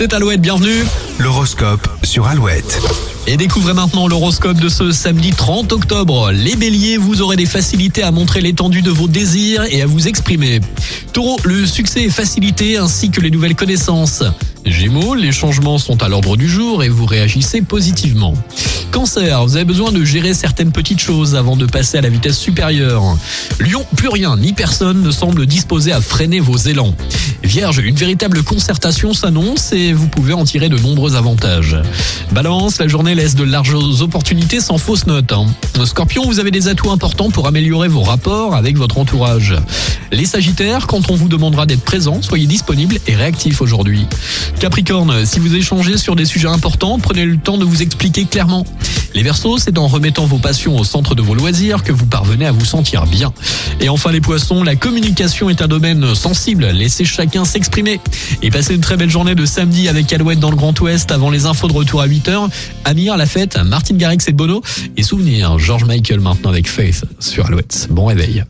C'est Alouette, bienvenue. L'horoscope sur Alouette. Et découvrez maintenant l'horoscope de ce samedi 30 octobre. Les béliers, vous aurez des facilités à montrer l'étendue de vos désirs et à vous exprimer. Taureau, le succès est facilité ainsi que les nouvelles connaissances. Gémeaux, les changements sont à l'ordre du jour et vous réagissez positivement. Cancer, vous avez besoin de gérer certaines petites choses avant de passer à la vitesse supérieure. Lion, plus rien ni personne ne semble disposé à freiner vos élans. Vierge, une véritable concertation s'annonce et vous pouvez en tirer de nombreux avantages. Balance, la journée laisse de larges opportunités sans fausse note. hein. Scorpion, vous avez des atouts importants pour améliorer vos rapports avec votre entourage. Les Sagittaires, quand on vous demandera d'être présent, soyez disponible et réactif aujourd'hui. Capricorne, si vous échangez sur des sujets importants, prenez le temps de vous expliquer clairement. Les Verseaux, c'est en remettant vos passions au centre de vos loisirs que vous parvenez à vous sentir bien. Et enfin les Poissons, la communication est un domaine sensible, laissez chacun s'exprimer. Et passez une très belle journée de samedi avec Alouette dans le Grand Ouest avant les infos de retour à 8h. Amir, la fête, Martine Garrix et Bono. Et souvenir, George Michael maintenant avec Faith sur Alouette. Bon réveil.